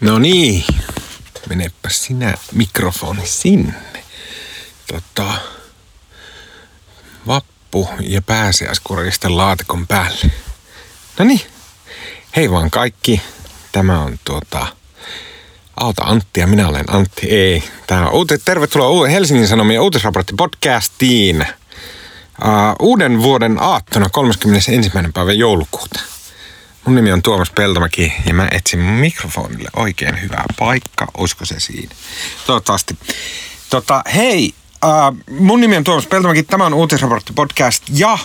No niin, menepä sinä mikrofoni sinne. Tota, vappu ja pääsiäiskoristen laatikon päälle. No niin, hei vaan kaikki. Tämä on tuota, Auta Antti ja minä olen Antti. Ei, tämä on uute, tervetuloa Helsingin Sanomien uutisraportti podcastiin. Uh, uuden vuoden aattona 31. päivä joulukuuta. Mun nimi on Tuomas Peltomäki ja mä etsin mikrofonille oikein hyvää paikka. Olisiko se siinä? Toivottavasti. Tota, hei, uh, mun nimi on Tuomas Peltomäki. Tämä on Uutisraportti podcast ja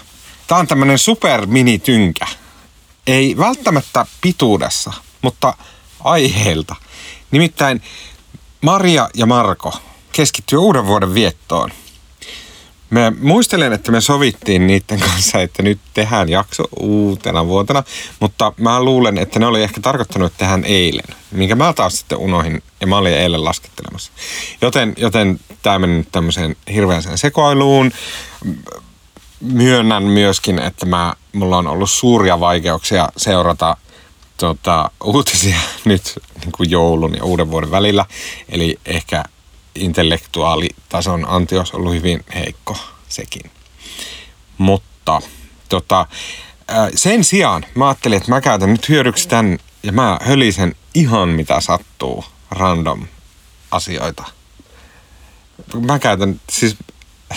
tää on tämmönen tynkä. Ei välttämättä pituudessa, mutta aiheelta. Nimittäin Maria ja Marko keskittyy uuden vuoden viettoon – Mä muistelen, että me sovittiin niiden kanssa, että nyt tehdään jakso uutena vuotena, mutta mä luulen, että ne oli ehkä tarkoittanut, että tehdään eilen, minkä mä taas sitten unohin ja mä olin eilen laskettelemassa. Joten, joten tämä meni nyt tämmöiseen hirveäseen sekoiluun. Myönnän myöskin, että mä, mulla on ollut suuria vaikeuksia seurata tota, uutisia nyt niin kuin joulun ja uuden vuoden välillä. Eli ehkä intellektuaalitason antios ollut hyvin heikko sekin. Mutta tota, sen sijaan mä ajattelin, että mä käytän nyt hyödyksi tämän ja mä hölisen ihan mitä sattuu random asioita. Mä käytän siis...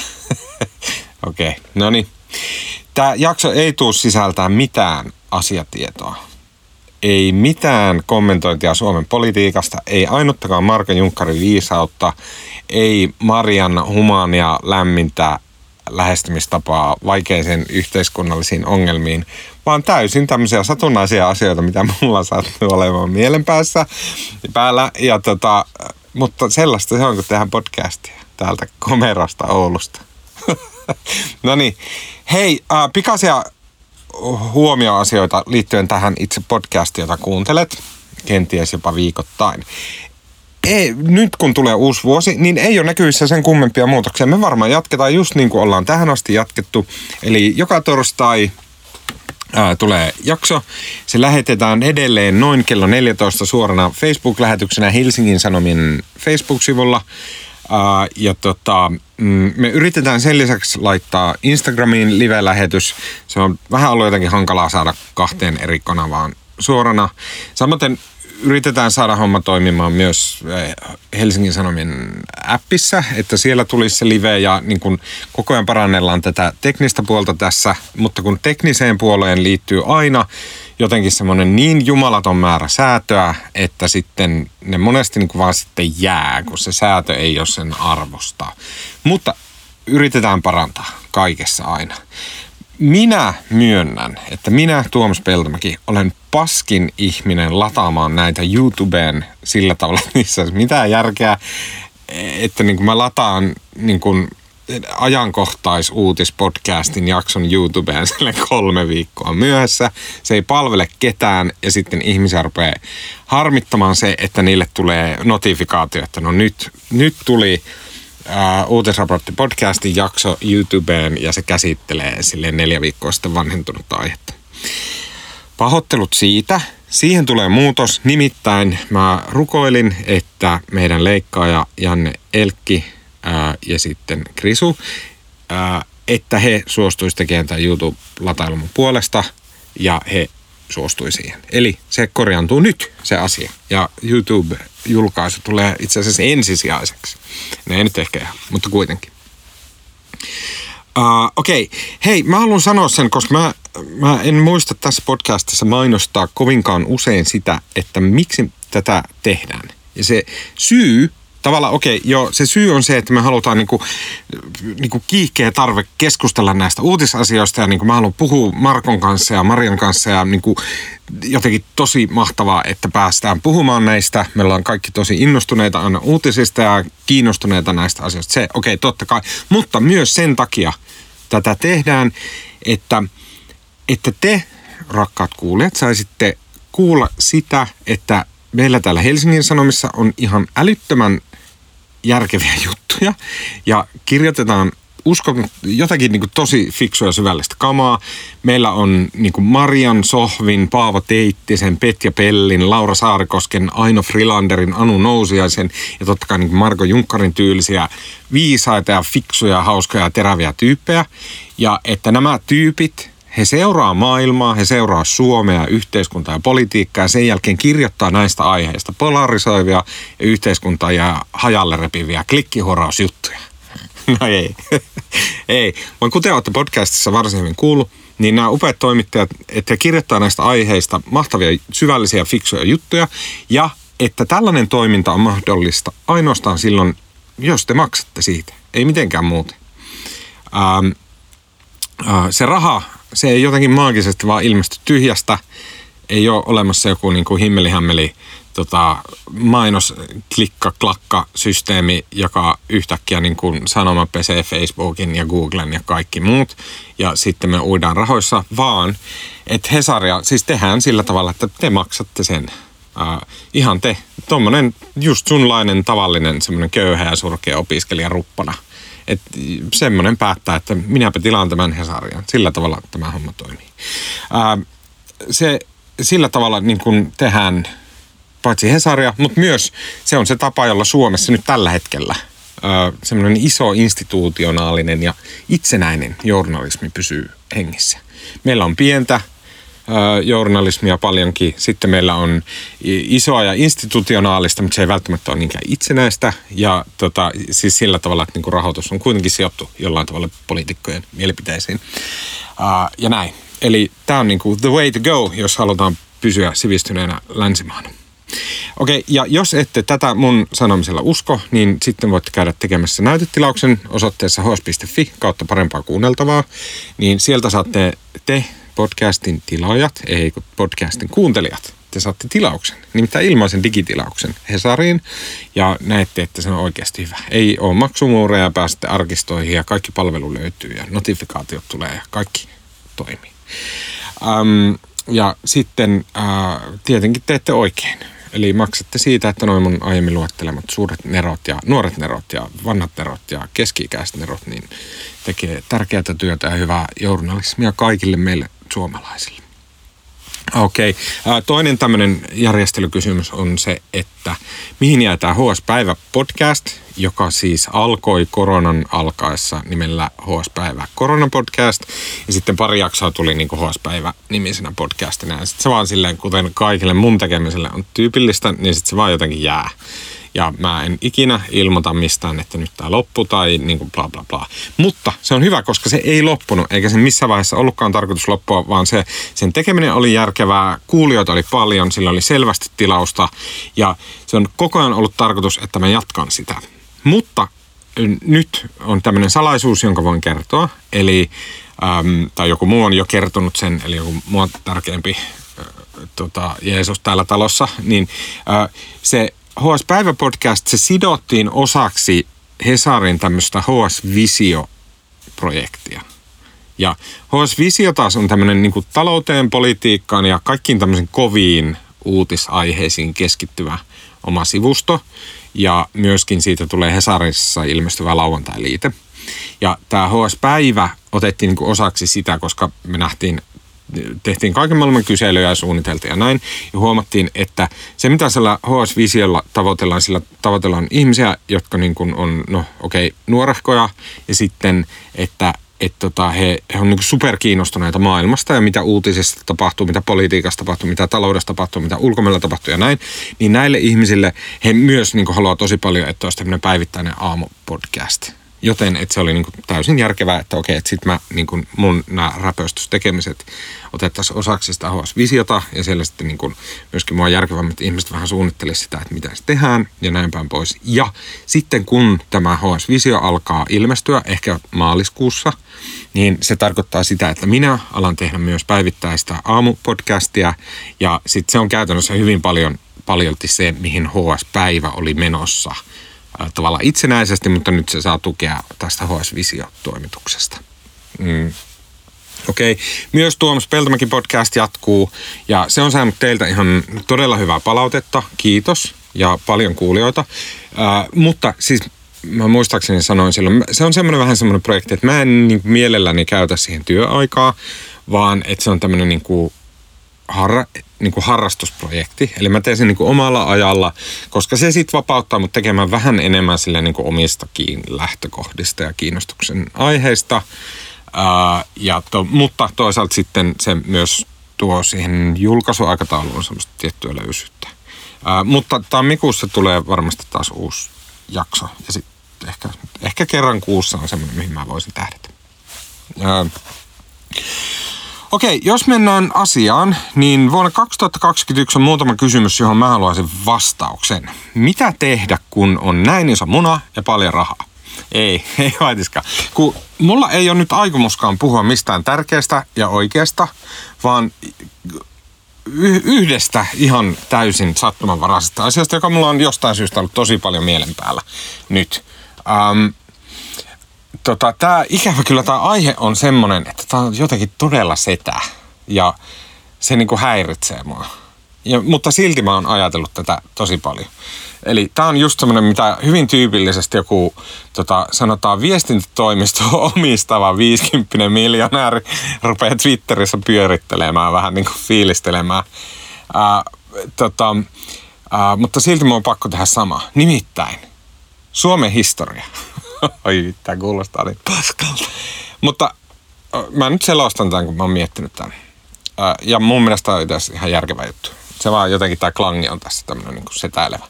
Okei, okay, no niin. Tämä jakso ei tule sisältää mitään asiatietoa ei mitään kommentointia Suomen politiikasta, ei ainuttakaan Marko Junkkarin viisautta, ei Marian humania lämmintä lähestymistapaa vaikeisiin yhteiskunnallisiin ongelmiin, vaan täysin tämmöisiä satunnaisia asioita, mitä mulla sattuu olemaan mielenpäässä päällä. Ja tota, mutta sellaista se on, kun tehdään podcastia täältä komerasta Oulusta. no niin, hei, äh, pikaisia huomioasioita liittyen tähän itse podcastiin, jota kuuntelet, kenties jopa viikoittain. Ei, nyt kun tulee uusi vuosi, niin ei ole näkyvissä sen kummempia muutoksia. Me varmaan jatketaan just niin kuin ollaan tähän asti jatkettu. Eli joka torstai ää, tulee jakso. Se lähetetään edelleen noin kello 14 suorana Facebook-lähetyksenä Helsingin Sanomien Facebook-sivulla. Uh, ja tota, me yritetään sen lisäksi laittaa Instagramiin live-lähetys. Se on vähän ollut jotenkin hankalaa saada kahteen eri kanavaan suorana. Samaten yritetään saada homma toimimaan myös eh, Helsingin Sanomien appissa, että siellä tulisi se live ja niin kun koko ajan parannellaan tätä teknistä puolta tässä, mutta kun tekniseen puoleen liittyy aina jotenkin semmoinen niin jumalaton määrä säätöä, että sitten ne monesti niin kuin vaan sitten jää, kun se säätö ei ole sen arvosta. Mutta yritetään parantaa kaikessa aina. Minä myönnän, että minä Tuomas Peltomäki olen paskin ihminen lataamaan näitä YouTubeen sillä tavalla, että niissä mitään järkeä, että niin kuin mä lataan niin kuin ajankohtaisuutispodcastin jakson YouTubeen sille kolme viikkoa myöhässä. Se ei palvele ketään ja sitten ihmisiä rupeaa harmittamaan se, että niille tulee notifikaatio, että no nyt, nyt tuli uh, uutisraportti podcastin jakso YouTubeen ja se käsittelee sille neljä viikkoa sitten vanhentunutta aihetta. Pahoittelut siitä. Siihen tulee muutos. Nimittäin mä rukoilin, että meidän leikkaaja Janne Elkki ää, ja sitten Krisu, ää, että he suostuisivat tekemään tämän YouTube-latailun puolesta ja he suostui siihen. Eli se korjaantuu nyt, se asia. Ja YouTube-julkaisu tulee itse asiassa ensisijaiseksi. Ne ei nyt ehkä mutta kuitenkin. Uh, Okei, okay. hei, mä haluan sanoa sen, koska mä, mä en muista tässä podcastissa mainostaa kovinkaan usein sitä, että miksi tätä tehdään. Ja se syy tavallaan okei, okay, joo, se syy on se, että me halutaan niinku, niinku kiihkeä tarve keskustella näistä uutisasioista ja niinku mä haluan puhua Markon kanssa ja Marian kanssa ja niinku jotenkin tosi mahtavaa, että päästään puhumaan näistä. Me ollaan kaikki tosi innostuneita aina uutisista ja kiinnostuneita näistä asioista. Se, okei, okay, totta kai. Mutta myös sen takia tätä tehdään, että, että te, rakkaat kuulijat, saisitte kuulla sitä, että meillä täällä Helsingin Sanomissa on ihan älyttömän järkeviä juttuja ja kirjoitetaan uskon jotakin niin tosi fiksua ja syvällistä kamaa. Meillä on niin Marian Sohvin, Paavo Teittisen, Petja Pellin, Laura Saarikosken, Aino Frilanderin, Anu Nousiaisen ja totta kai niin Marko Junkkarin tyylisiä viisaita ja fiksuja, hauskoja ja teräviä tyyppejä. Ja että nämä tyypit he seuraa maailmaa, he seuraa Suomea, yhteiskuntaa ja politiikkaa ja sen jälkeen kirjoittaa näistä aiheista polarisoivia ja yhteiskuntaa ja hajalle repiviä klikkihorausjuttuja. No ei. ei. Vaan kuten olette podcastissa varsin hyvin kuullut, niin nämä upeat toimittajat, että he kirjoittaa näistä aiheista mahtavia, syvällisiä, fiksuja juttuja ja että tällainen toiminta on mahdollista ainoastaan silloin, jos te maksatte siitä. Ei mitenkään muuten. Ähm, äh, se raha se ei jotenkin maagisesti vaan ilmesty tyhjästä. Ei ole olemassa joku niin kuin himmelihämmeli tota, mainos klikka klakka systeemi, joka yhtäkkiä niin kuin sanoma pesee Facebookin ja Googlen ja kaikki muut. Ja sitten me uidaan rahoissa, vaan että Hesaria, siis tehdään sillä tavalla, että te maksatte sen. Uh, ihan te, tuommoinen just sunlainen tavallinen semmoinen köyhä ja surkea opiskelija ruppana – että semmoinen päättää, että minäpä tilaan tämän Hesarian. Sillä tavalla tämä homma toimii. Ää, se sillä tavalla niin kuin tehdään paitsi Hesaria, mutta myös se on se tapa, jolla Suomessa nyt tällä hetkellä semmoinen iso institutionaalinen ja itsenäinen journalismi pysyy hengissä. Meillä on pientä journalismia paljonkin. Sitten meillä on isoa ja institutionaalista, mutta se ei välttämättä ole niinkään itsenäistä. Ja tota, siis sillä tavalla, että niinku rahoitus on kuitenkin sijoittu jollain tavalla poliitikkojen mielipiteisiin. Uh, ja näin. Eli tämä on niinku the way to go, jos halutaan pysyä sivistyneenä länsimaana. Okei, ja jos ette tätä mun sanomisella usko, niin sitten voitte käydä tekemässä näytetilauksen osoitteessa hos.fi kautta parempaa kuunneltavaa. Niin sieltä saatte te podcastin tilaajat, ei podcastin kuuntelijat, te saatte tilauksen, nimittäin ilmaisen digitilauksen Hesariin ja näette, että se on oikeasti hyvä. Ei ole maksumuureja, pääsette arkistoihin ja kaikki palvelu löytyy ja notifikaatiot tulee ja kaikki toimii. Ähm, ja sitten äh, tietenkin teette oikein. Eli maksatte siitä, että noin mun aiemmin luettelemat suuret nerot ja nuoret nerot ja vanhat nerot ja keski-ikäiset nerot, niin tekee tärkeää työtä ja hyvää journalismia kaikille meille suomalaisille. Okei. Okay. Toinen tämmöinen järjestelykysymys on se, että mihin jää tämä HS-päivä podcast, joka siis alkoi koronan alkaessa nimellä HS-päivä koronapodcast. Ja sitten pari jaksoa tuli niin kuin HS-päivä nimisenä podcastina. Ja sitten se vaan silleen, kuten kaikille mun tekemiselle on tyypillistä, niin sitten se vaan jotenkin jää ja mä en ikinä ilmoita mistään, että nyt tämä loppu tai niin kuin bla bla bla. Mutta se on hyvä, koska se ei loppunut, eikä se missään vaiheessa ollutkaan tarkoitus loppua, vaan se, sen tekeminen oli järkevää, kuulijoita oli paljon, sillä oli selvästi tilausta ja se on koko ajan ollut tarkoitus, että mä jatkan sitä. Mutta nyt on tämmöinen salaisuus, jonka voin kertoa, eli äm, tai joku muu on jo kertonut sen, eli joku mua tärkeämpi tota, Jeesus täällä talossa, niin äh, se HS Päivä-podcast, se sidottiin osaksi Hesarin tämmöistä HS Visio-projektia. Ja HS Visio taas on tämmöinen niin talouteen, politiikkaan ja kaikkiin tämmöisiin koviin uutisaiheisiin keskittyvä oma sivusto. Ja myöskin siitä tulee Hesarissa ilmestyvä lauantai-liite. Ja tämä HS-päivä otettiin niin osaksi sitä, koska me nähtiin tehtiin kaiken maailman kyselyjä ja suunniteltiin ja näin. Ja huomattiin, että se mitä sillä HS-visiolla tavoitellaan, sillä tavoitellaan ihmisiä, jotka niin kuin on, no okei, okay, nuorehkoja ja sitten, että et tota, he, he on niin superkiinnostuneita maailmasta ja mitä uutisista tapahtuu, mitä politiikasta tapahtuu, mitä taloudessa tapahtuu, mitä ulkomailla tapahtuu ja näin. Niin näille ihmisille he myös niin haluaa tosi paljon, että olisi tämmöinen päivittäinen aamupodcast Joten että se oli niin kuin täysin järkevää, että okei, että sitten niin mun nämä räpöstystekemiset otettaisiin osaksi sitä HS-visiota ja siellä sitten niin kuin myöskin mua järkevämmät ihmiset vähän suunnittelisi sitä, että mitä se tehdään ja näin päin pois. Ja sitten kun tämä HS-visio alkaa ilmestyä ehkä maaliskuussa, niin se tarkoittaa sitä, että minä alan tehdä myös päivittäistä aamupodcastia ja sitten se on käytännössä hyvin paljon paljolti se, mihin HS-päivä oli menossa – tavallaan itsenäisesti, mutta nyt se saa tukea tästä HS Visio-toimituksesta. Mm. Okei, okay. myös Tuomas Peltomäki podcast jatkuu ja se on saanut teiltä ihan todella hyvää palautetta, kiitos ja paljon kuulijoita. Äh, mutta siis mä muistaakseni sanoin silloin, se on semmoinen vähän semmoinen projekti, että mä en niin mielelläni käytä siihen työaikaa, vaan että se on tämmöinen niin kuin harra, niin kuin harrastusprojekti. Eli mä teen sen niin kuin omalla ajalla, koska se sitten vapauttaa mut tekemään vähän enemmän sille niin kuin omistakin lähtökohdista ja kiinnostuksen aiheista. Ää, ja to, mutta toisaalta sitten se myös tuo siihen julkaisuaikatauluun semmoista tiettyä löysyyttä. Ää, mutta tammikuussa tulee varmasti taas uusi jakso. Ja sitten ehkä, ehkä kerran kuussa on semmoinen, mihin mä voisin tähdätä. Ää, Okei, jos mennään asiaan, niin vuonna 2021 on muutama kysymys, johon mä haluaisin vastauksen. Mitä tehdä, kun on näin iso muna ja paljon rahaa? Ei, ei vaitiskaan. Kun mulla ei ole nyt aikomuskaan puhua mistään tärkeästä ja oikeasta, vaan yhdestä ihan täysin sattumanvaraisesta asiasta, joka mulla on jostain syystä ollut tosi paljon mielen päällä nyt. Um, tota, tämä ikävä kyllä tämä aihe on semmoinen, että tämä on jotenkin todella setä ja se niinku häiritsee mua. Ja, mutta silti mä oon ajatellut tätä tosi paljon. Eli tämä on just semmoinen, mitä hyvin tyypillisesti joku, tota, sanotaan viestintätoimisto omistava 50 miljonääri rupeaa Twitterissä pyörittelemään, vähän niin kuin fiilistelemään. Ää, tota, ää, mutta silti mun on pakko tehdä sama. Nimittäin Suomen historia. Oi, tämä kuulostaa niin paskalta. Mutta mä nyt selostan tämän, kun mä oon miettinyt tämän. Ja mun mielestä on itse ihan järkevä juttu. Se vaan jotenkin tämä klangi on tässä tämmöinen niin setäilevä.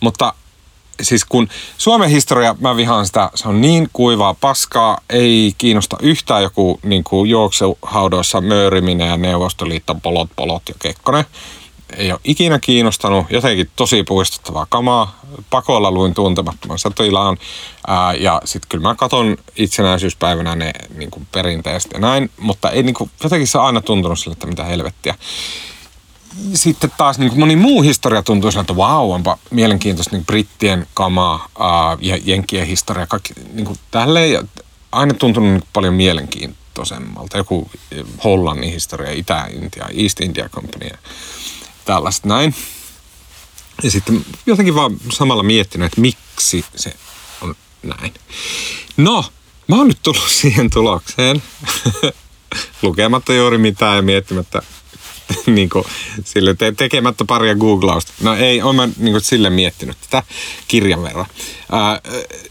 Mutta siis kun Suomen historia, mä vihaan sitä, se on niin kuivaa paskaa, ei kiinnosta yhtään joku niin kuin juoksuhaudoissa mööriminen ja Neuvostoliiton polot, polot ja kekkonen ei ole ikinä kiinnostanut. Jotenkin tosi puistuttavaa kamaa. Pakolla luin tuntemattoman sotilaan. Ää, ja sitten kyllä mä katon itsenäisyyspäivänä ne niin kuin perinteisesti ja näin. Mutta ei, niin kuin, jotenkin se on aina tuntunut sille, että mitä helvettiä. Sitten taas niin kuin moni muu historia tuntuu sille, että vau, onpa mielenkiintoista niin brittien kamaa ää, ja jenkkien historia. Kaikki niin kuin tälleen. Ja aina tuntunut niin paljon mielenkiintoisemmalta. Joku Hollannin historia, Itä-Intia, East India Company tällaista näin. Ja sitten jotenkin vaan samalla miettinyt, että miksi se on näin. No, mä oon nyt tullut siihen tulokseen, lukematta juuri mitään ja miettimättä niin kuin, sille te- tekemättä paria googlausta. No ei, oon mä niin kuin, sille miettinyt tätä kirjan verran. Ää,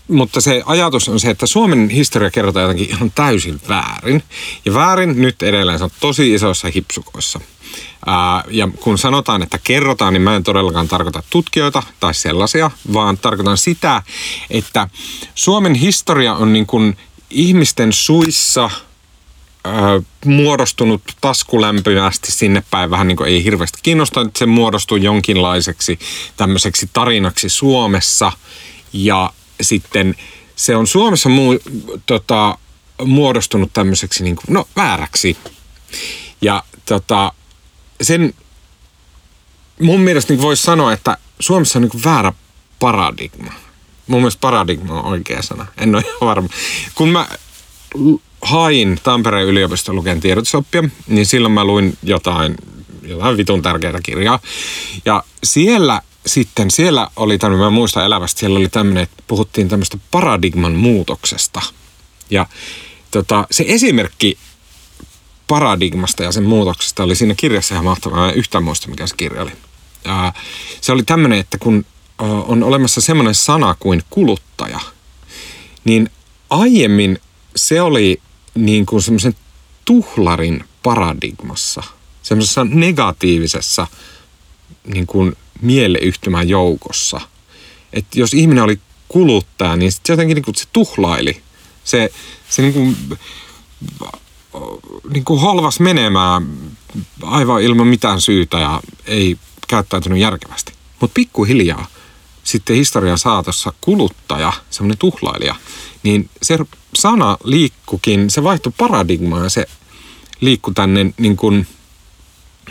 mutta se ajatus on se, että Suomen historia kerrotaan jotenkin ihan täysin väärin. Ja väärin nyt edelleen se on tosi isoissa hipsukoissa. Ää, ja kun sanotaan, että kerrotaan, niin mä en todellakaan tarkoita tutkijoita tai sellaisia, vaan tarkoitan sitä, että Suomen historia on niin kuin ihmisten suissa ää, muodostunut taskulämpöisesti sinne päin, vähän niin kuin ei hirveästi kiinnosta, että se muodostuu jonkinlaiseksi tämmöiseksi tarinaksi Suomessa. Ja sitten se on Suomessa muu, tota, muodostunut tämmöiseksi niin kuin, no vääräksi. Ja tota, sen mun mielestä niin voisi sanoa, että Suomessa on niin väärä paradigma. Mun mielestä paradigma on oikea sana. En ole ihan varma. Kun mä hain Tampereen yliopiston luken tiedotusoppia, niin silloin mä luin jotain, jotain vitun tärkeää kirjaa. Ja siellä sitten, siellä oli tämmöinen, mä muistan elävästi, siellä oli tämmöinen, että puhuttiin tämmöistä paradigman muutoksesta. Ja tota, se esimerkki paradigmasta ja sen muutoksesta oli siinä kirjassa ihan mahtavaa. En yhtään muista, mikä se kirja oli. Ja se oli tämmöinen, että kun on olemassa semmoinen sana kuin kuluttaja, niin aiemmin se oli niin kuin semmoisen tuhlarin paradigmassa, semmoisessa negatiivisessa niin kuin mieleyhtymän joukossa. Että jos ihminen oli kuluttaja, niin se jotenkin niin kuin se tuhlaili. Se, se niin kuin niin kuin halvas menemään aivan ilman mitään syytä ja ei käyttäytynyt järkevästi. Mutta pikkuhiljaa sitten historian saatossa kuluttaja, semmoinen tuhlailija, niin se sana liikkukin, se vaihtui paradigmaan se liikkui tänne niin kuin,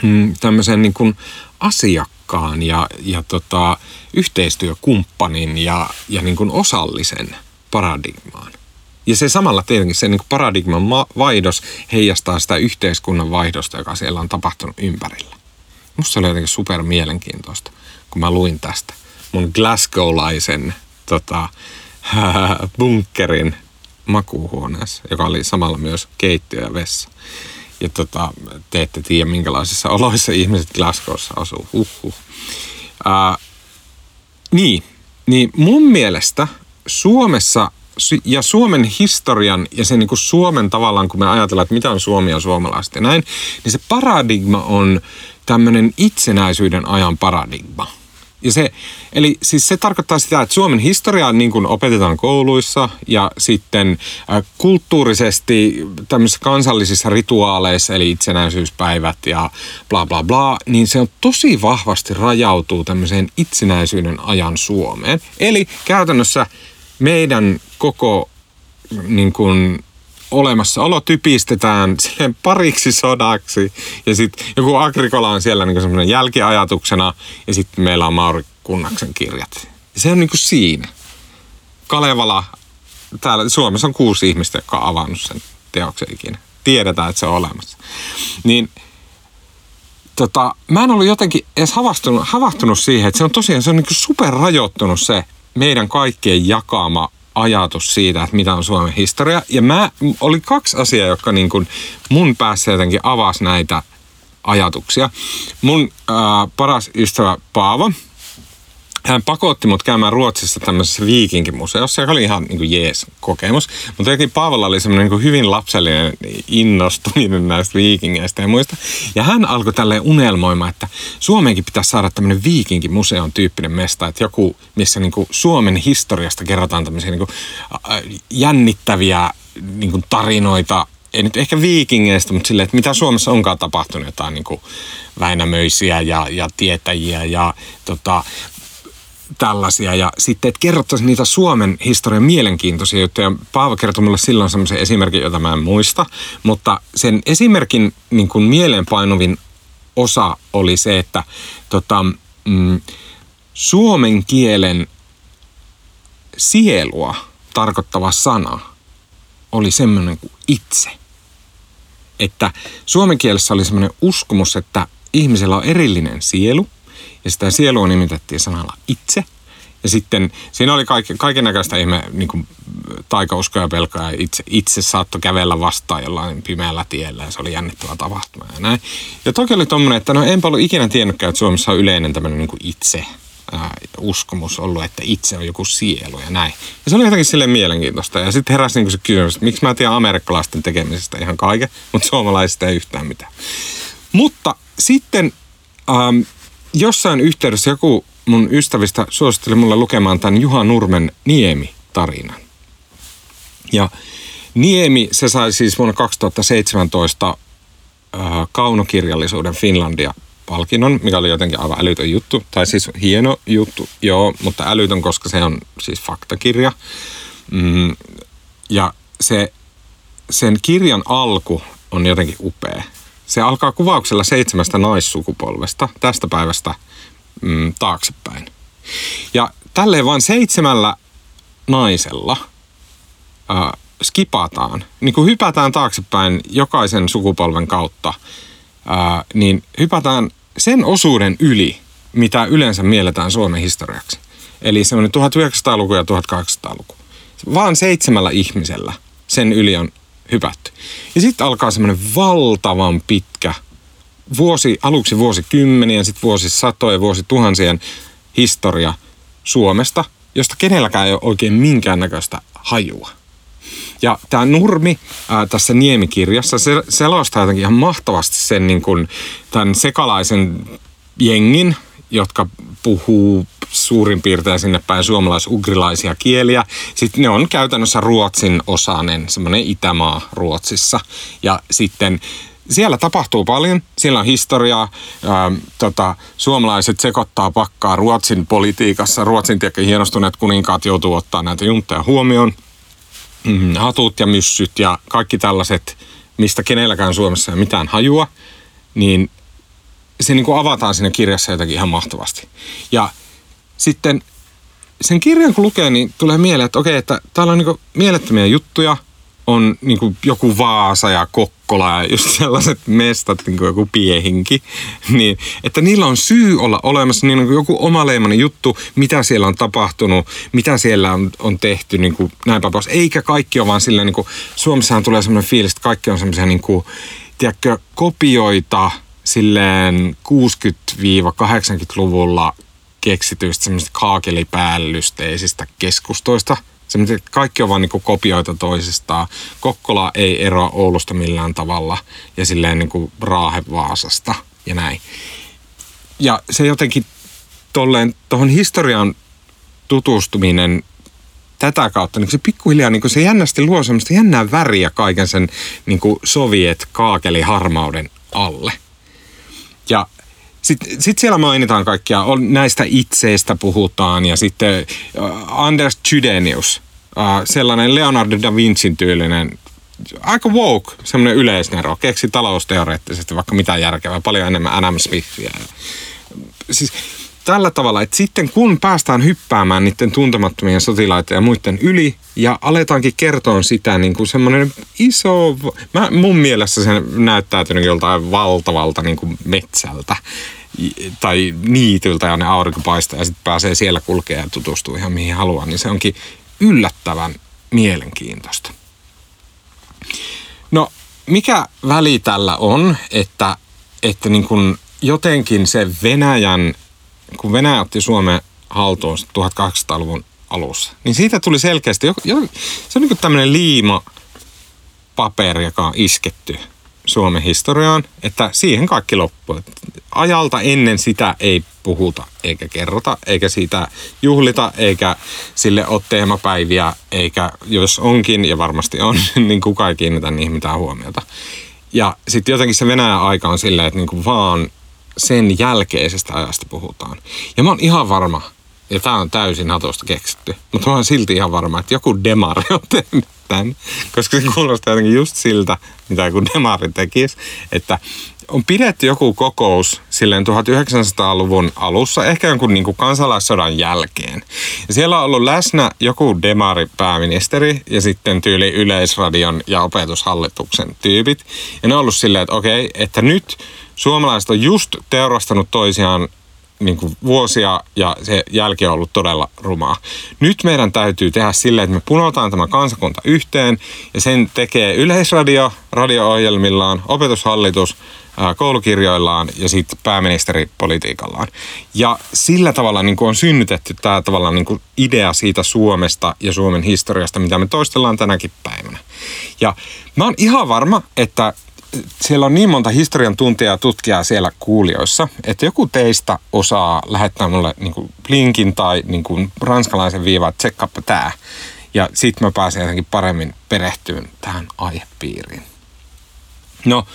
mm, tämmöisen niin kuin asiakkaan ja, ja tota, yhteistyökumppanin ja, ja niin kuin osallisen paradigmaan. Ja se samalla tietenkin se niin paradigman vaihdos heijastaa sitä yhteiskunnan vaihdosta, joka siellä on tapahtunut ympärillä. Musta se oli jotenkin super mielenkiintoista, kun mä luin tästä mun Glasgow-laisen tota, bunkkerin makuuhuoneessa, joka oli samalla myös keittiö ja vessa. Ja tota, te ette tiedä, minkälaisissa oloissa ihmiset Glasgowssa asuu. Huhhuh. Ää, niin, niin mun mielestä Suomessa ja Suomen historian ja sen niin kuin Suomen tavallaan, kun me ajatellaan, että mitä on Suomi ja suomalaiset ja näin, niin se paradigma on tämmöinen itsenäisyyden ajan paradigma. Ja se, eli siis se tarkoittaa sitä, että Suomen historiaa niin kuin opetetaan kouluissa ja sitten kulttuurisesti tämmöisissä kansallisissa rituaaleissa, eli itsenäisyyspäivät ja bla bla bla, niin se on tosi vahvasti rajautuu tämmöiseen itsenäisyyden ajan Suomeen. Eli käytännössä meidän koko niin kuin, olemassaolo typistetään siihen pariksi sodaksi. Ja sitten joku Agrikola on siellä niin semmoinen jälkiajatuksena ja sitten meillä on Mauri Kunnaksen kirjat. Ja se on niin kuin siinä. Kalevala, täällä Suomessa on kuusi ihmistä, jotka on avannut sen teoksen ikinä. Tiedetään, että se on olemassa. Niin tota, mä en ollut jotenkin edes havahtunut, havahtunut siihen, että se on tosiaan se on niin super rajoittunut se meidän kaikkien jakama ajatus siitä, että mitä on Suomen historia. Ja mä, oli kaksi asiaa, jotka niin kuin mun päässä jotenkin avasi näitä ajatuksia. Mun ää, paras ystävä Paavo, hän pakotti mut käymään Ruotsissa tämmöisessä viikinkimuseossa, joka oli ihan niin kuin jees kokemus. Mutta jotenkin Paavolla oli semmoinen niin hyvin lapsellinen innostuminen näistä viikingeistä ja muista. Ja hän alkoi tälleen unelmoimaan, että Suomeenkin pitäisi saada tämmöinen viikinkimuseon tyyppinen mesta. Että joku, missä niin kuin Suomen historiasta kerrotaan tämmöisiä niin kuin jännittäviä niin kuin tarinoita ei nyt ehkä viikingeistä, mutta silleen, että mitä Suomessa onkaan tapahtunut, jotain niin kuin Väinämöisiä ja, ja tietäjiä ja tota, tällaisia. Ja sitten, että kerrottaisiin niitä Suomen historian mielenkiintoisia juttuja. Paavo kertoi mulle silloin semmoisen esimerkin, jota mä en muista. Mutta sen esimerkin niin kuin mieleenpainuvin osa oli se, että tota, mm, suomen kielen sielua tarkoittava sana oli semmoinen kuin itse. Että suomen kielessä oli semmoinen uskomus, että ihmisellä on erillinen sielu – ja sitä sielua nimitettiin sanalla itse. Ja sitten siinä oli kaiken, näköistä ihme niin kuin, taikauskoja ja itse, itse saattoi kävellä vastaan jollain pimeällä tiellä ja se oli jännittävä tapahtuma ja näin. Ja toki oli tommonen, että no enpä ollut ikinä tiennytkään, että Suomessa on yleinen tämmöinen niin itse ää, uskomus ollut, että itse on joku sielu ja näin. Ja se oli jotenkin silleen mielenkiintoista. Ja sitten heräsi niin se kysymys, että miksi mä tiedän amerikkalaisten tekemisestä ihan kaiken, mutta suomalaisista ei yhtään mitään. Mutta sitten ähm, jossain yhteydessä joku mun ystävistä suositteli mulle lukemaan tämän Juha Nurmen Niemi-tarinan. Ja Niemi, se sai siis vuonna 2017 äh, kaunokirjallisuuden Finlandia palkinnon, mikä oli jotenkin aivan älytön juttu. Tai siis hieno juttu, joo, mutta älytön, koska se on siis faktakirja. Mm, ja se, sen kirjan alku on jotenkin upea. Se alkaa kuvauksella seitsemästä naissukupolvesta tästä päivästä mm, taaksepäin. Ja tälleen vain seitsemällä naisella äh, skipataan, niin kuin hypätään taaksepäin jokaisen sukupolven kautta, äh, niin hypätään sen osuuden yli, mitä yleensä mielletään Suomen historiaksi. Eli semmoinen 1900-luku ja 1800-luku. Vaan seitsemällä ihmisellä sen yli on hypätty. Ja sitten alkaa semmoinen valtavan pitkä vuosi, aluksi vuosikymmenien, sitten vuosisatojen, vuosituhansien historia Suomesta, josta kenelläkään ei ole oikein minkäännäköistä hajua. Ja tämä Nurmi ää, tässä Niemikirjassa se, selostaa jotenkin ihan mahtavasti sen niin kun, tämän sekalaisen jengin, jotka puhuu suurin piirtein sinne päin suomalais-ugrilaisia kieliä. Sitten ne on käytännössä ruotsin osainen, semmoinen Itämaa Ruotsissa. Ja sitten siellä tapahtuu paljon, siellä on historiaa, ää, tota, suomalaiset sekoittaa pakkaa Ruotsin politiikassa, Ruotsin tiekkä hienostuneet kuninkaat joutuu ottaa näitä juntteja huomioon, mm, hatut ja myssyt ja kaikki tällaiset, mistä kenelläkään Suomessa ei ole mitään hajua, niin se niin kuin avataan siinä kirjassa jotenkin ihan mahtavasti. Ja sitten sen kirjan kun lukee, niin tulee mieleen, että okei, että täällä on niin mielettömiä juttuja, on niin kuin joku Vaasa ja Kokkola ja just sellaiset mestat, niin kuin joku Piehinki, niin että niillä on syy olla olemassa. Niin kuin joku omaleimainen juttu, mitä siellä on tapahtunut, mitä siellä on, on tehty, niin kuin näinpä pois. Eikä kaikki ole vaan silleen, niin kuin, Suomessahan tulee semmoinen fiilis, että kaikki on semmoisia niin kuin, tiedätkö, kopioita silleen 60-80-luvulla keksityistä semmoisista kaakelipäällysteisistä keskustoista – se, kaikki on vaan niin kopioita toisistaan. Kokkola ei eroa Oulusta millään tavalla ja silleen niin kuin Raahe Vaasasta ja näin. Ja se jotenkin tolleen, tuohon historian tutustuminen tätä kautta, niin se pikkuhiljaa niin se jännästi luo semmoista jännää väriä kaiken sen niin soviet kaakeli harmauden alle. Ja sitten sit siellä mainitaan kaikkia, on, näistä itseistä puhutaan ja sitten uh, Anders Chydenius, uh, sellainen Leonardo da Vincin tyylinen, aika woke, semmoinen yleisnero, keksi talousteoreettisesti vaikka mitä järkevää, paljon enemmän Adam Smithia. Siis tällä tavalla, että sitten kun päästään hyppäämään niiden tuntemattomien sotilaiden ja muiden yli ja aletaankin kertoa sitä niin kuin semmoinen iso, mä, mun mielestä se näyttäytynyt joltain valtavalta niin kuin metsältä tai niityltä ja ne aurinko paistaa ja sitten pääsee siellä kulkea ja tutustuu ihan mihin haluaa, niin se onkin yllättävän mielenkiintoista. No, mikä väli tällä on, että, että niin kuin jotenkin se Venäjän, kun Venäjä otti Suomen haltuun 1800-luvun alussa, niin siitä tuli selkeästi, se on niin kuin tämmöinen liima paperi, joka on isketty Suomen historiaan, että siihen kaikki loppui. Ajalta ennen sitä ei puhuta eikä kerrota, eikä siitä juhlita, eikä sille ole teemapäiviä, eikä jos onkin, ja varmasti on, niin kukaan ei kiinnitä niihin mitään huomiota. Ja sitten jotenkin se Venäjän aika on silleen, että niinku vaan sen jälkeisestä ajasta puhutaan. Ja mä oon ihan varma, ja tämä on täysin Natosta keksitty, mutta mä oon silti ihan varma, että joku demari on tehnyt tämän, koska se kuulostaa jotenkin just siltä, mitä joku demari tekisi, että on pidetty joku kokous silleen 1900-luvun alussa, ehkä jonkun niin kuin kansalaissodan jälkeen. Ja siellä on ollut läsnä joku demari pääministeri ja sitten tyyli Yleisradion ja opetushallituksen tyypit. Ja ne on ollut silleen, että okei, että nyt suomalaiset on just teurastanut toisiaan niin kuin vuosia ja se jälki on ollut todella rumaa. Nyt meidän täytyy tehdä silleen, että me punotaan tämä kansakunta yhteen ja sen tekee Yleisradio radio-ohjelmillaan, opetushallitus koulukirjoillaan ja sitten pääministeripolitiikallaan. Ja sillä tavalla niin kuin on synnytetty tämä tavallaan niin kuin idea siitä Suomesta ja Suomen historiasta, mitä me toistellaan tänäkin päivänä. Ja mä oon ihan varma, että siellä on niin monta historian tuntijaa ja tutkijaa siellä kuulijoissa, että joku teistä osaa lähettää mulle niin kuin linkin tai niin kuin ranskalaisen viivan, että tsekkaappa tää. Ja sitten mä pääsen jotenkin paremmin perehtyyn tähän aihepiiriin. No,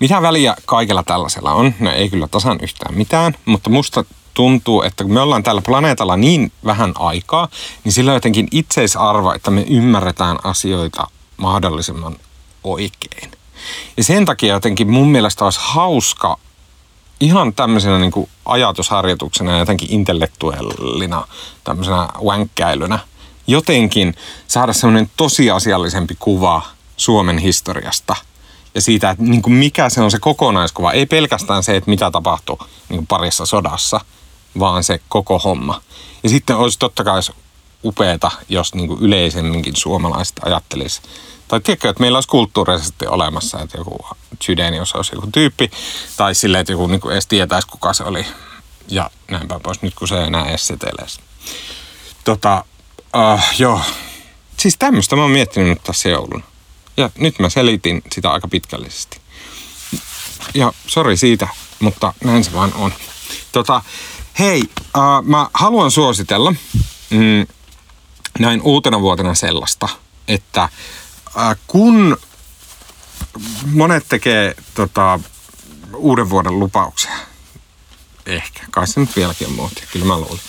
mitä väliä kaikella tällaisella on? No ei kyllä tasan yhtään mitään, mutta musta tuntuu, että kun me ollaan tällä planeetalla niin vähän aikaa, niin sillä on jotenkin itseisarvo, että me ymmärretään asioita mahdollisimman oikein. Ja sen takia jotenkin mun mielestä olisi hauska ihan tämmöisenä niin kuin ajatusharjoituksena ja jotenkin intellektuellina tämmöisenä vänkkäilynä jotenkin saada semmoinen tosiasiallisempi kuva Suomen historiasta ja siitä, että niin kuin mikä se on se kokonaiskuva. Ei pelkästään se, että mitä tapahtui niin kuin parissa sodassa, vaan se koko homma. Ja sitten olisi totta kai upeeta, jos niin kuin yleisemminkin suomalaiset ajattelisi tai tiedätkö, että meillä olisi kulttuurisesti olemassa, että joku Chydenius olisi joku tyyppi, tai silleen, että joku niin kuin edes tietäisi, kuka se oli. Ja näinpä pois, nyt kun se ei enää edes seteleisi. Tota, uh, joo. Siis tämmöistä mä oon miettinyt nyt tässä joulun. Ja nyt mä selitin sitä aika pitkällisesti. Ja sori siitä, mutta näin se vaan on. Tota, hei, uh, mä haluan suositella mm, näin uutena vuotena sellaista, että kun monet tekee tota, uuden vuoden lupauksia, ehkä, kai se nyt vieläkin on muotia, kyllä mä luulin.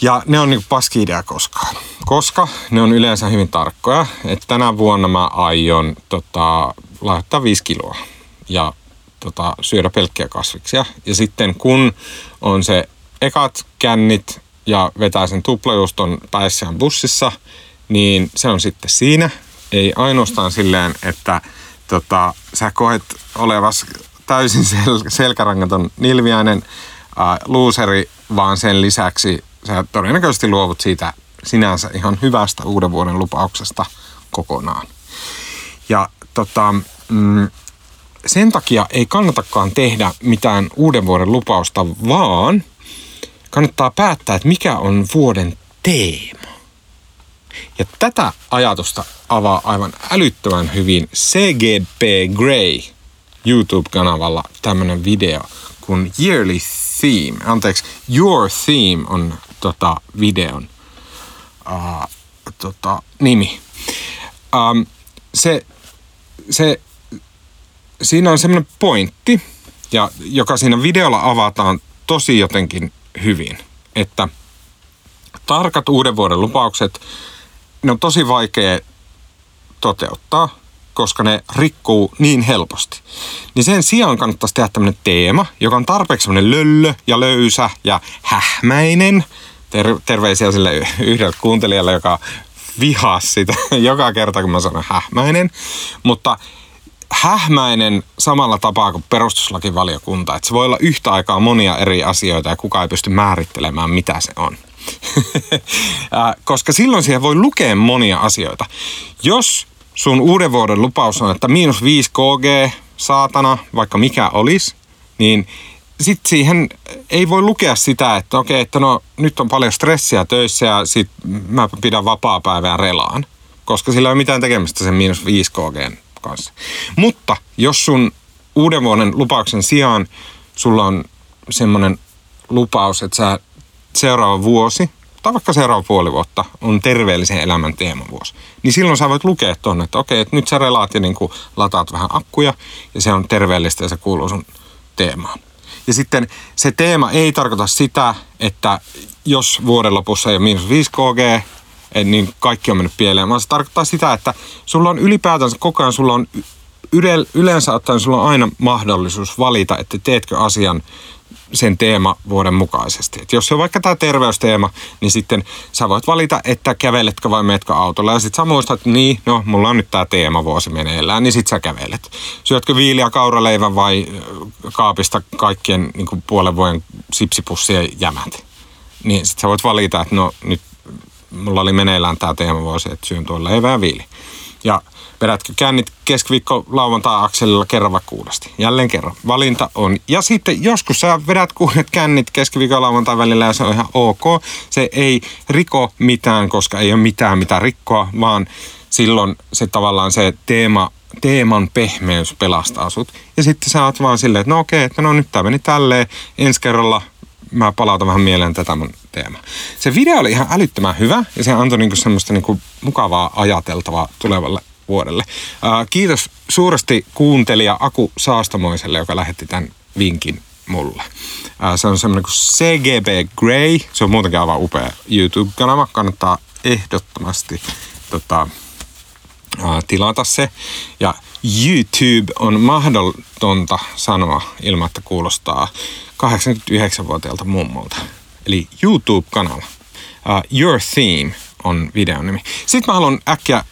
Ja ne on niinku paski idea koskaan. Koska ne on yleensä hyvin tarkkoja, että tänä vuonna mä aion tota, laittaa viisi kiloa ja tota, syödä pelkkiä kasviksia. Ja sitten kun on se ekat kännit ja vetää sen tuplajuuston päissään bussissa, niin se on sitten siinä ei ainoastaan silleen, että tota, sä koet olevas täysin sel- selkärangaton nilviäinen äh, luuseri, vaan sen lisäksi sä todennäköisesti luovut siitä sinänsä ihan hyvästä uuden vuoden lupauksesta kokonaan. Ja tota, mm, sen takia ei kannatakaan tehdä mitään uuden vuoden lupausta, vaan kannattaa päättää, että mikä on vuoden teema. Ja tätä ajatusta avaa aivan älyttömän hyvin CGP Grey YouTube-kanavalla tämmönen video kuin Yearly Theme. Anteeksi, Your Theme on tota, videon uh, tota, nimi. Um, se, se, siinä on semmoinen pointti, ja, joka siinä videolla avataan tosi jotenkin hyvin, että tarkat uuden vuoden lupaukset, ne on tosi vaikea toteuttaa, koska ne rikkuu niin helposti. Niin sen sijaan kannattaisi tehdä tämmöinen teema, joka on tarpeeksi semmoinen löllö ja löysä ja hähmäinen. Ter- terveisiä sille yhdelle kuuntelijalle, joka vihaa sitä joka kerta, kun mä sanon hähmäinen. Mutta hähmäinen samalla tapaa kuin perustuslakivaliokunta. Että se voi olla yhtä aikaa monia eri asioita ja kukaan ei pysty määrittelemään, mitä se on. Koska silloin siihen voi lukea monia asioita. Jos sun uuden vuoden lupaus on, että miinus 5 kg, saatana, vaikka mikä olisi, niin sitten siihen ei voi lukea sitä, että okei, että no nyt on paljon stressiä töissä ja sit mä pidän vapaa päivää relaan. Koska sillä ei ole mitään tekemistä sen miinus 5 kg kanssa. Mutta jos sun uuden vuoden lupauksen sijaan sulla on semmoinen lupaus, että sä seuraava vuosi tai vaikka seuraava puoli vuotta on terveellisen elämän teemavuosi, niin silloin sä voit lukea tuonne, että okei, että nyt sä relaat ja niin lataat vähän akkuja ja se on terveellistä ja se kuuluu sun teemaan. Ja sitten se teema ei tarkoita sitä, että jos vuoden lopussa ei ole miinus 5 kg, niin kaikki on mennyt pieleen, vaan se tarkoittaa sitä, että sulla on ylipäätänsä koko ajan, sulla on yleensä ottaen sulla on aina mahdollisuus valita, että teetkö asian sen teema vuoden mukaisesti. Et jos se on vaikka tämä terveysteema, niin sitten sä voit valita, että käveletkö vai meetkö autolla. Ja sitten sä muistat, että niin, no mulla on nyt tämä teema vuosi meneillään, niin sitten sä kävelet. Syötkö viiliä kauraleivän vai kaapista kaikkien niin kuin puolen vuoden sipsipussien jämät. Niin sitten sä voit valita, että no nyt mulla oli meneillään tämä teemavuosi, että syön tuolla leivää viili. Ja Vedätkö kännit keskiviikko lauantai akselilla kerran kuudesti? Jälleen kerran. Valinta on. Ja sitten joskus sä vedät kuudet kännit keskiviikko lauantai välillä ja se on ihan ok. Se ei riko mitään, koska ei ole mitään mitä rikkoa, vaan silloin se tavallaan se teema teeman pehmeys pelastaa sut. Ja sitten sä oot vaan silleen, että no okei, että no nyt tää meni tälleen, ensi kerralla mä palautan vähän mieleen tätä mun teemaa. Se video oli ihan älyttömän hyvä ja se antoi niinku semmoista niinku mukavaa ajateltavaa tulevalle vuodelle. Kiitos suuresti kuuntelija Aku Saastamoiselle, joka lähetti tämän vinkin mulle. Se on semmoinen kuin CGB Grey. Se on muutenkin aivan upea YouTube-kanava. Kannattaa ehdottomasti tota, tilata se. Ja YouTube on mahdotonta sanoa ilman, että kuulostaa 89-vuotiaalta mummolta. Eli YouTube-kanava. Uh, Your Theme on videon nimi. Sitten mä haluan äkkiä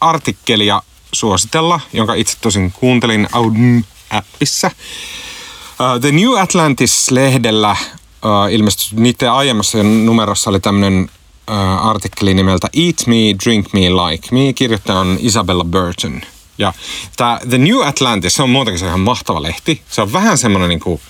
artikkelia suositella, jonka itse tosin kuuntelin Audun-appissa. Uh, The New Atlantis-lehdellä uh, ilmeisesti niiden aiemmassa numerossa oli tämmöinen uh, artikkeli nimeltä Eat Me, Drink Me, Like Me. Kirjoittaja on Isabella Burton. Ja tämä The New Atlantis, se on muutenkin se ihan mahtava lehti. Se on vähän semmoinen niin kuin,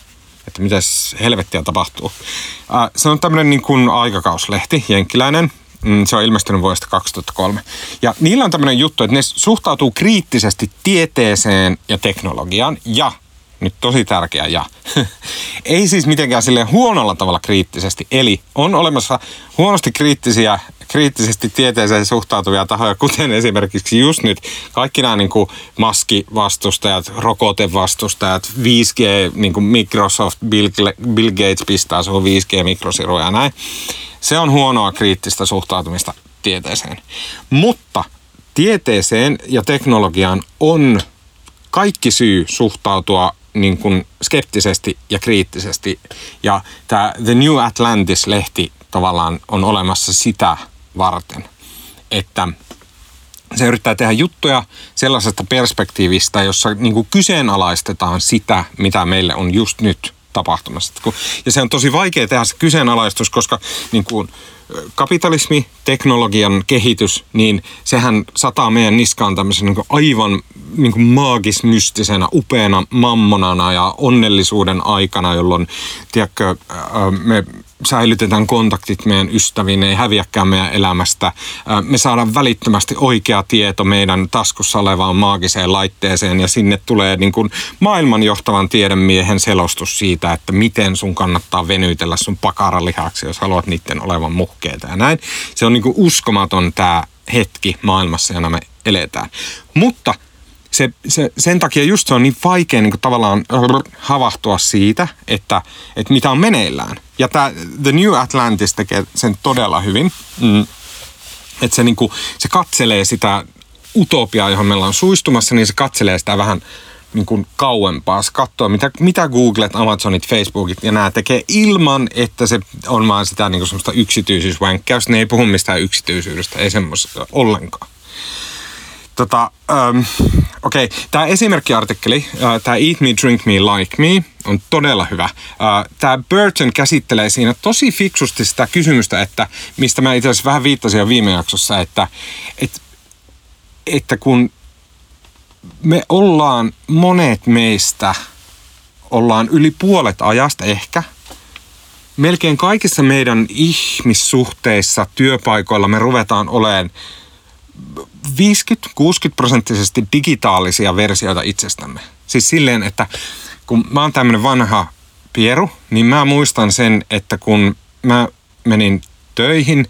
että mitäs helvettiä tapahtuu. Uh, se on tämmöinen niin kuin aikakauslehti, jenkkiläinen. Mm, se on ilmestynyt vuodesta 2003. Ja niillä on tämmöinen juttu, että ne suhtautuu kriittisesti tieteeseen ja teknologiaan ja nyt tosi tärkeä ja. Ei siis mitenkään sille huonolla tavalla kriittisesti. Eli on olemassa huonosti kriittisiä, kriittisesti tieteeseen suhtautuvia tahoja, kuten esimerkiksi just nyt kaikki nämä niin maskivastustajat, rokotevastustajat, 5G, niin kuin Microsoft, Bill, Bill Gates pistää sun 5G-mikrosiruja ja näin. Se on huonoa kriittistä suhtautumista tieteeseen. Mutta tieteeseen ja teknologiaan on kaikki syy suhtautua niin kuin skeptisesti ja kriittisesti. Ja tämä The New Atlantis-lehti tavallaan on olemassa sitä varten, että se yrittää tehdä juttuja sellaisesta perspektiivistä, jossa niin kuin kyseenalaistetaan sitä, mitä meille on just nyt tapahtumassa. Ja se on tosi vaikea tehdä se kyseenalaistus, koska niin kuin, kapitalismi, teknologian kehitys, niin sehän sataa meidän niskaan tämmöisen niin aivan niin maagismystisenä, upeana mammonana ja onnellisuuden aikana, jolloin tiedätkö, me säilytetään kontaktit meidän ystäviin, ei häviäkään meidän elämästä. Me saadaan välittömästi oikea tieto meidän taskussa olevaan maagiseen laitteeseen ja sinne tulee niin kuin maailman johtavan tiedemiehen selostus siitä, että miten sun kannattaa venytellä sun pakaralihaksi, jos haluat niiden olevan muhkeita ja näin. Se on niin kuin uskomaton tämä hetki maailmassa, jona me eletään. Mutta se, se, sen takia just se on niin vaikea niin kuin tavallaan havahtua siitä, että, että mitä on meneillään. Ja tämä The New Atlantis tekee sen todella hyvin. Mm. Että se, niin kuin, se katselee sitä utopiaa, johon meillä on suistumassa, niin se katselee sitä vähän niin kuin kauempaa. Se katsoo, mitä, mitä Googlet, Amazonit, Facebookit ja nämä tekee ilman, että se on vaan sitä niin kuin semmoista yksityisyysvänkkäystä. Ne ei puhu mistään yksityisyydestä, ei semmoista ollenkaan. Tota, um, Okei, okay. tämä esimerkkiartikkeli, uh, tämä Eat Me, Drink Me, Like Me, on todella hyvä. Uh, tämä Burton käsittelee siinä tosi fiksusti sitä kysymystä, että mistä mä itse asiassa vähän viittasin jo viime jaksossa, että, että, että kun me ollaan, monet meistä ollaan yli puolet ajasta ehkä, melkein kaikissa meidän ihmissuhteissa, työpaikoilla me ruvetaan olemaan 50-60 prosenttisesti digitaalisia versioita itsestämme. Siis silleen, että kun mä oon tämmönen vanha pieru, niin mä muistan sen, että kun mä menin töihin,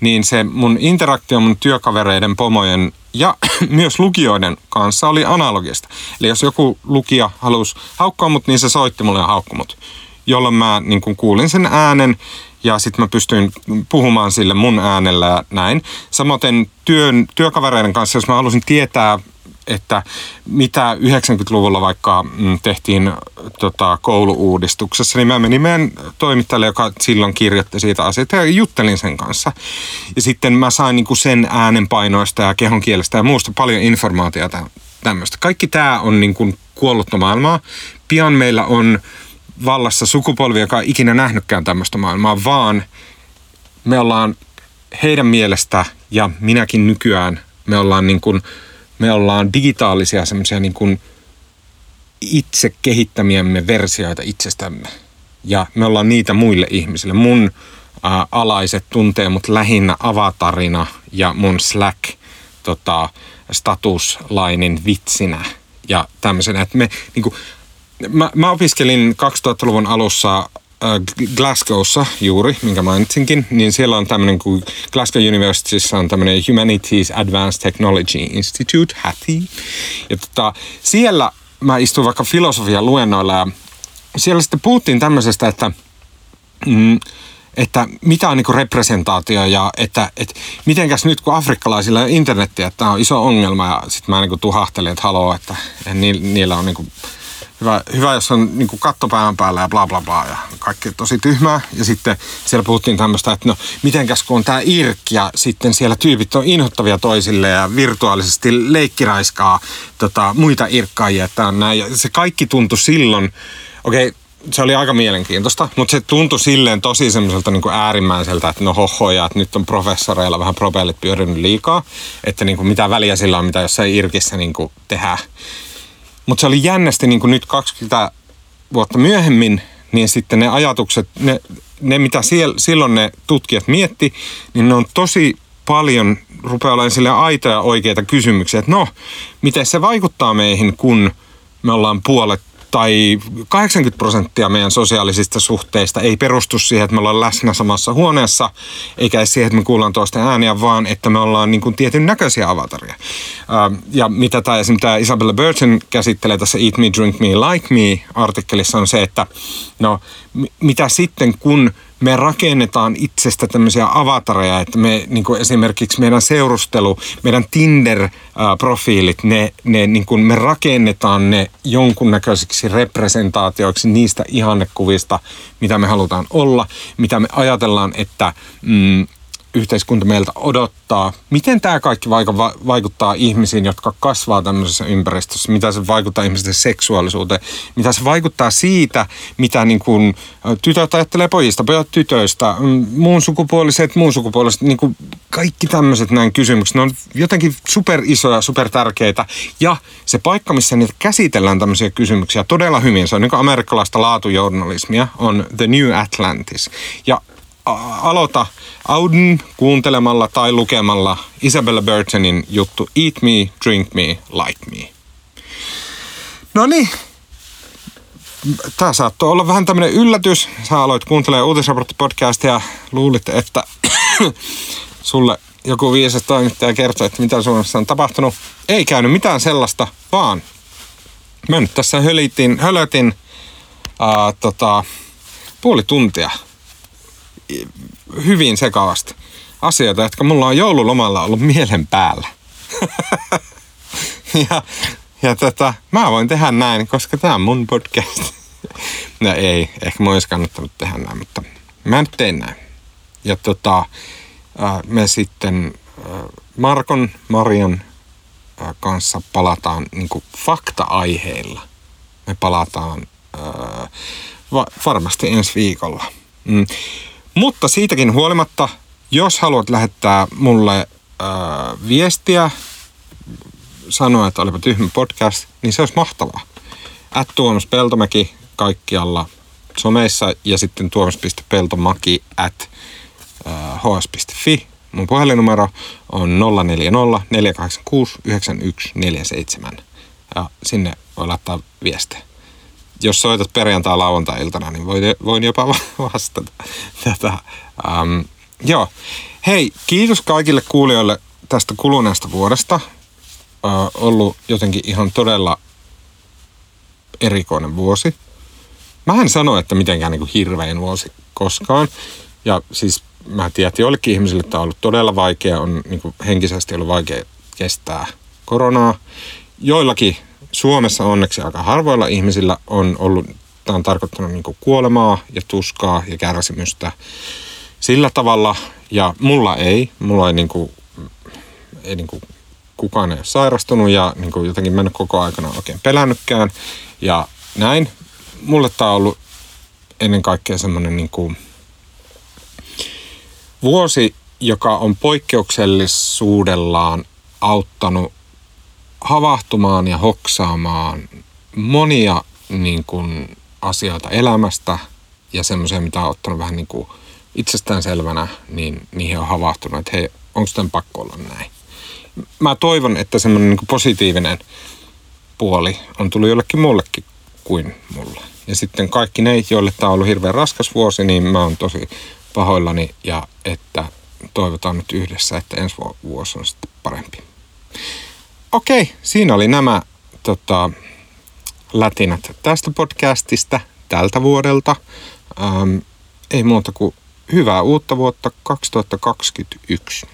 niin se mun interaktio mun työkavereiden, pomojen ja myös lukijoiden kanssa oli analogista. Eli jos joku lukija halusi haukkaa mut, niin se soitti mulle ja haukkui mut. Jolloin mä niin kun kuulin sen äänen ja sitten mä pystyin puhumaan sille mun äänellä ja näin. Samoin työn, työkavereiden kanssa, jos mä halusin tietää, että mitä 90-luvulla vaikka mm, tehtiin tota, kouluuudistuksessa, niin mä menin meidän toimittajalle, joka silloin kirjoitti siitä asiasta ja juttelin sen kanssa. Ja sitten mä sain niin sen äänenpainoista ja kehon kielestä ja muusta paljon informaatiota tämmöistä. Kaikki tämä on niin kuin kuollutta maailmaa. Pian meillä on vallassa sukupolvi, joka ei ikinä nähnytkään tämmöistä maailmaa, vaan me ollaan heidän mielestä ja minäkin nykyään, me ollaan, niin kuin, me ollaan digitaalisia semmoisia niin kuin itse kehittämiämme versioita itsestämme. Ja me ollaan niitä muille ihmisille. Mun ää, alaiset tuntee mut lähinnä avatarina ja mun Slack tota, statuslainin vitsinä ja tämmöisenä. Että me niin kuin, mä, mä opiskelin 2000-luvun alussa äh, Glasgowssa juuri, minkä mainitsinkin, niin siellä on tämmöinen kuin Glasgow Universityssä on tämmöinen Humanities Advanced Technology Institute, HATI. Ja tota, siellä mä istuin vaikka filosofian luennoilla ja siellä sitten puhuttiin tämmöisestä, että mm, että mitä on niin representaatio ja että, että mitenkäs nyt kun afrikkalaisilla on internettiä, että tämä on iso ongelma ja sitten mä niin tuhahtelin, että haloo, että niillä on niin hyvä, hyvä jos on niin katto päällä ja bla bla bla ja kaikki tosi tyhmää. Ja sitten siellä puhuttiin tämmöistä, että no mitenkäs kun on tämä IRK ja sitten siellä tyypit on inhottavia toisille ja virtuaalisesti leikkiraiskaa tota, muita irkkaajia. Että on näin. Ja se kaikki tuntui silloin, okei, okay, se oli aika mielenkiintoista, mutta se tuntui silleen tosi semmoiselta niin äärimmäiseltä, että no hohoja, että nyt on professoreilla vähän propellit pyörinyt liikaa, että niin kuin mitä väliä sillä on, mitä jossain irkissä niin kuin tehdään. Mutta se oli jännästi niin kuin nyt 20 vuotta myöhemmin, niin sitten ne ajatukset, ne, ne mitä siellä, silloin ne tutkijat mietti, niin ne on tosi paljon rupeaa olemaan sille aitoja oikeita kysymyksiä, että no, miten se vaikuttaa meihin, kun me ollaan puolet tai 80 prosenttia meidän sosiaalisista suhteista ei perustu siihen, että me ollaan läsnä samassa huoneessa, eikä siihen, että me kuullaan toisten ääniä, vaan että me ollaan niin kuin tietyn näköisiä avataria. Ja mitä tämä esimerkiksi tämä Isabella Burton käsittelee tässä Eat Me, Drink Me, Like Me artikkelissa on se, että no mitä sitten kun me rakennetaan itsestä tämmöisiä avatareja, että me niin kuin esimerkiksi meidän seurustelu, meidän Tinder-profiilit, ne, ne niin kuin me rakennetaan ne jonkunnäköisiksi representaatioiksi niistä ihannekuvista, mitä me halutaan olla, mitä me ajatellaan, että mm, yhteiskunta meiltä odottaa. Miten tämä kaikki vaikuttaa ihmisiin, jotka kasvaa tämmöisessä ympäristössä? Mitä se vaikuttaa ihmisten seksuaalisuuteen? Mitä se vaikuttaa siitä, mitä niin kuin tytöt ajattelee pojista, pojat tytöistä, mm, muun sukupuoliset, muun sukupuoliset, niin kuin kaikki tämmöiset näin kysymykset. Ne on jotenkin super isoja, super tärkeitä. Ja se paikka, missä niitä käsitellään tämmöisiä kysymyksiä todella hyvin, se on niin kuin amerikkalaista laatujournalismia, on The New Atlantis. Ja aloita Auden kuuntelemalla tai lukemalla Isabella Burtonin juttu Eat Me, Drink Me, Like Me. No niin, tämä saattoi olla vähän tämmöinen yllätys. Sä aloit kuuntelemaan uutisraporttipodcastia ja luulit, että sulle joku viisas toimittaja kertoi, että mitä Suomessa on tapahtunut. Ei käynyt mitään sellaista, vaan mä nyt tässä hölitin, hölötin ää, tota, puoli tuntia hyvin sekavasti asioita, jotka mulla on joululomalla ollut mielen päällä. ja ja tota, mä voin tehdä näin, koska tämä on mun podcast. no ei, ehkä mä olisi kannattanut tehdä näin, mutta mä nyt tein näin. Ja tota, me sitten Markon, Marion kanssa palataan niin fakta-aiheilla. Me palataan va- varmasti ensi viikolla. Mm. Mutta siitäkin huolimatta, jos haluat lähettää mulle äh, viestiä, sanoa, että olipa tyhmä podcast, niin se olisi mahtavaa. At Tuomas Peltomäki kaikkialla someissa ja sitten tuomas.peltomaki at äh, hs.fi. Mun puhelinnumero on 040 486 9147 ja sinne voi laittaa viestejä jos soitat perjantai lauantai-iltana, niin voin, voin jopa vastata tätä. Ähm, joo. Hei, kiitos kaikille kuulijoille tästä kuluneesta vuodesta. Äh, ollut jotenkin ihan todella erikoinen vuosi. Mä en sano, että mitenkään niin kuin hirveän vuosi koskaan. Ja siis mä tiedän, että joillekin ihmisille tämä on ollut todella vaikea, on niin kuin henkisesti ollut vaikea kestää koronaa. Joillakin Suomessa onneksi aika harvoilla ihmisillä on ollut, tämä on tarkoittanut niin kuolemaa ja tuskaa ja kärsimystä sillä tavalla. Ja mulla ei, mulla ei, niin kuin, ei niin kuin kukaan ei ole sairastunut ja niin kuin jotenkin mennyt koko aikana oikein pelännytkään. Ja näin. Mulle tämä on ollut ennen kaikkea semmoinen niin kuin vuosi, joka on poikkeuksellisuudellaan auttanut havahtumaan ja hoksaamaan monia niin kuin, asioita elämästä ja semmoisia, mitä on ottanut vähän niin kuin itsestäänselvänä, niin niihin on havahtunut, että hei, onko tämän pakko olla näin. Mä toivon, että semmoinen niin positiivinen puoli on tullut jollekin muullekin kuin mulle. Ja sitten kaikki ne, joille tämä on ollut hirveän raskas vuosi, niin mä oon tosi pahoillani ja että toivotaan nyt yhdessä, että ensi vuosi on sitten parempi. Okei, siinä oli nämä tota, lätinät tästä podcastista tältä vuodelta. Ähm, ei muuta kuin hyvää uutta vuotta 2021.